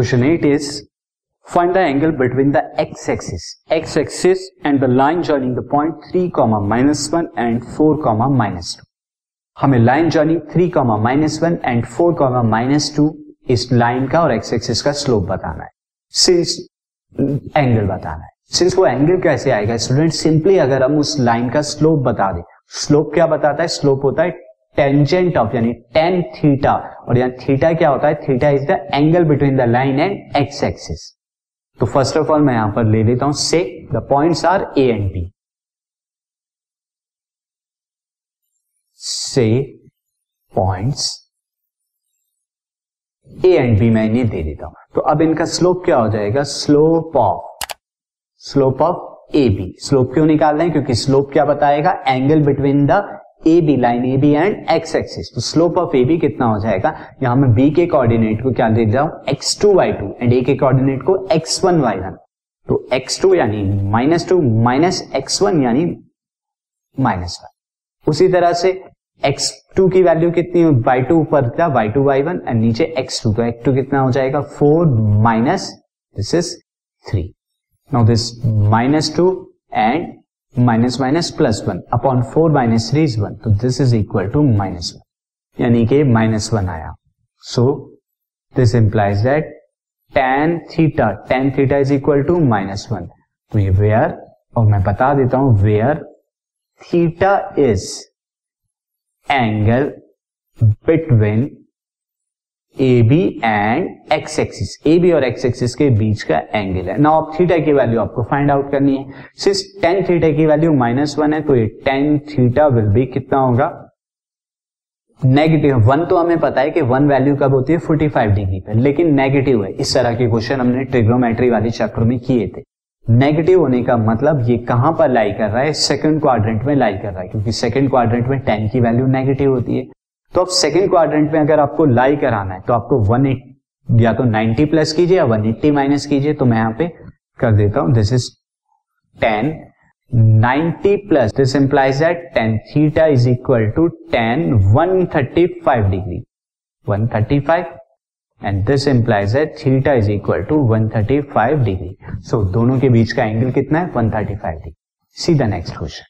Question 8 is, find the angle between the x-axis. X-axis and the line joining the point 3 comma minus 1 and 4 comma minus 2 हमें line joining 3 comma minus one and 4 comma minus two इस line का और x axis का slope बताना है। Since angle बताना है। Since वो एंगल कैसे आएगा स्टूडेंट सिंपली अगर हम उस लाइन का स्लोप बता दें। स्लोप क्या बताता है? स्लोप होता है टेंजेंट ऑफ़ यानी टेन थीटा और यहाँ थीटा क्या होता है? Theta is the angle between the line and X axis तो फ़र्स्ट ऑफ़ ऑल मैं यहाँ पर ले लेता हूँ say the points are A and B say points A and B मैं इन्हें दे देता हूँ। तो अब इनका स्लोप क्या हो जाएगा? Slope of slope of A B slope क्यों निकाल रहे हैं? क्योंकि स्लोप क्या बताएगा? Angle between the A B line A B and X axis तो स्लोप ऑफ़ ए बी कितना हो जाएगा? यहाँ मैं बी के कोऑर्डिनेट को क्या दे रहा हूँ? X two Y two and A के कोऑर्डिनेट को एक्स वन वाई वन तो एक्स टू यानी minus two minus X one यानी माइनस वन उसी तरह से एक्स टू की वैल्यू कितनी बाई टू ऊपर था Y two Y one and नीचे एक्स टू तो एक्स टू कितना हो जाएगा? Four minus this is three now this minus two and minus minus plus one upon four minus three is one तो this is equal to minus one यानी कि minus one आया। So this implies that tan theta tan theta is equal to minus one तो ये where और मैं बता देता हूँ where theta is angle between A B and X axis A B और एक्स एक्सिस के बीच का एंगल है. ना अब थीटा की वैल्यू आपको फाइंड आउट करनी है. सिर्फ़ टेन थीटा की वैल्यू माइनस वन है तो ये टेन थीटा विल बी कितना होगा? नेगेटिव वन तो हमें पता है कि वन वैल्यू कब होती है? 45 डिग्री पर. लेकिन नेगेटिव है. इस तरह के क्वेश्चन हमने ट्रिग्नोमेट्री वाले चैप्टर में किए थे. नेगेटिव होने का मतलब ये कहाँ पर लाई कर रहा है? सेकंड क्वाड्रेंट में लाई कर रहा है. क्योंकि सेकंड क्वाड्रेंट में टेन की वैल्यू नेगेटिव होती है. तो अब सेकेंड क्वाड्रेंट में अगर आपको लाई कराना है तो आपको वन या तो 90 प्लस कीजिए या 180 माइनस कीजिए तो मैं यहाँ पे कर देता हूँ this is 10 90 plus this implies that tan theta is equal to tan 135 degree 135 and this implies that theta is equal to 135 degree so दोनों के बीच का एंगल कितना है? 135 degree see the next question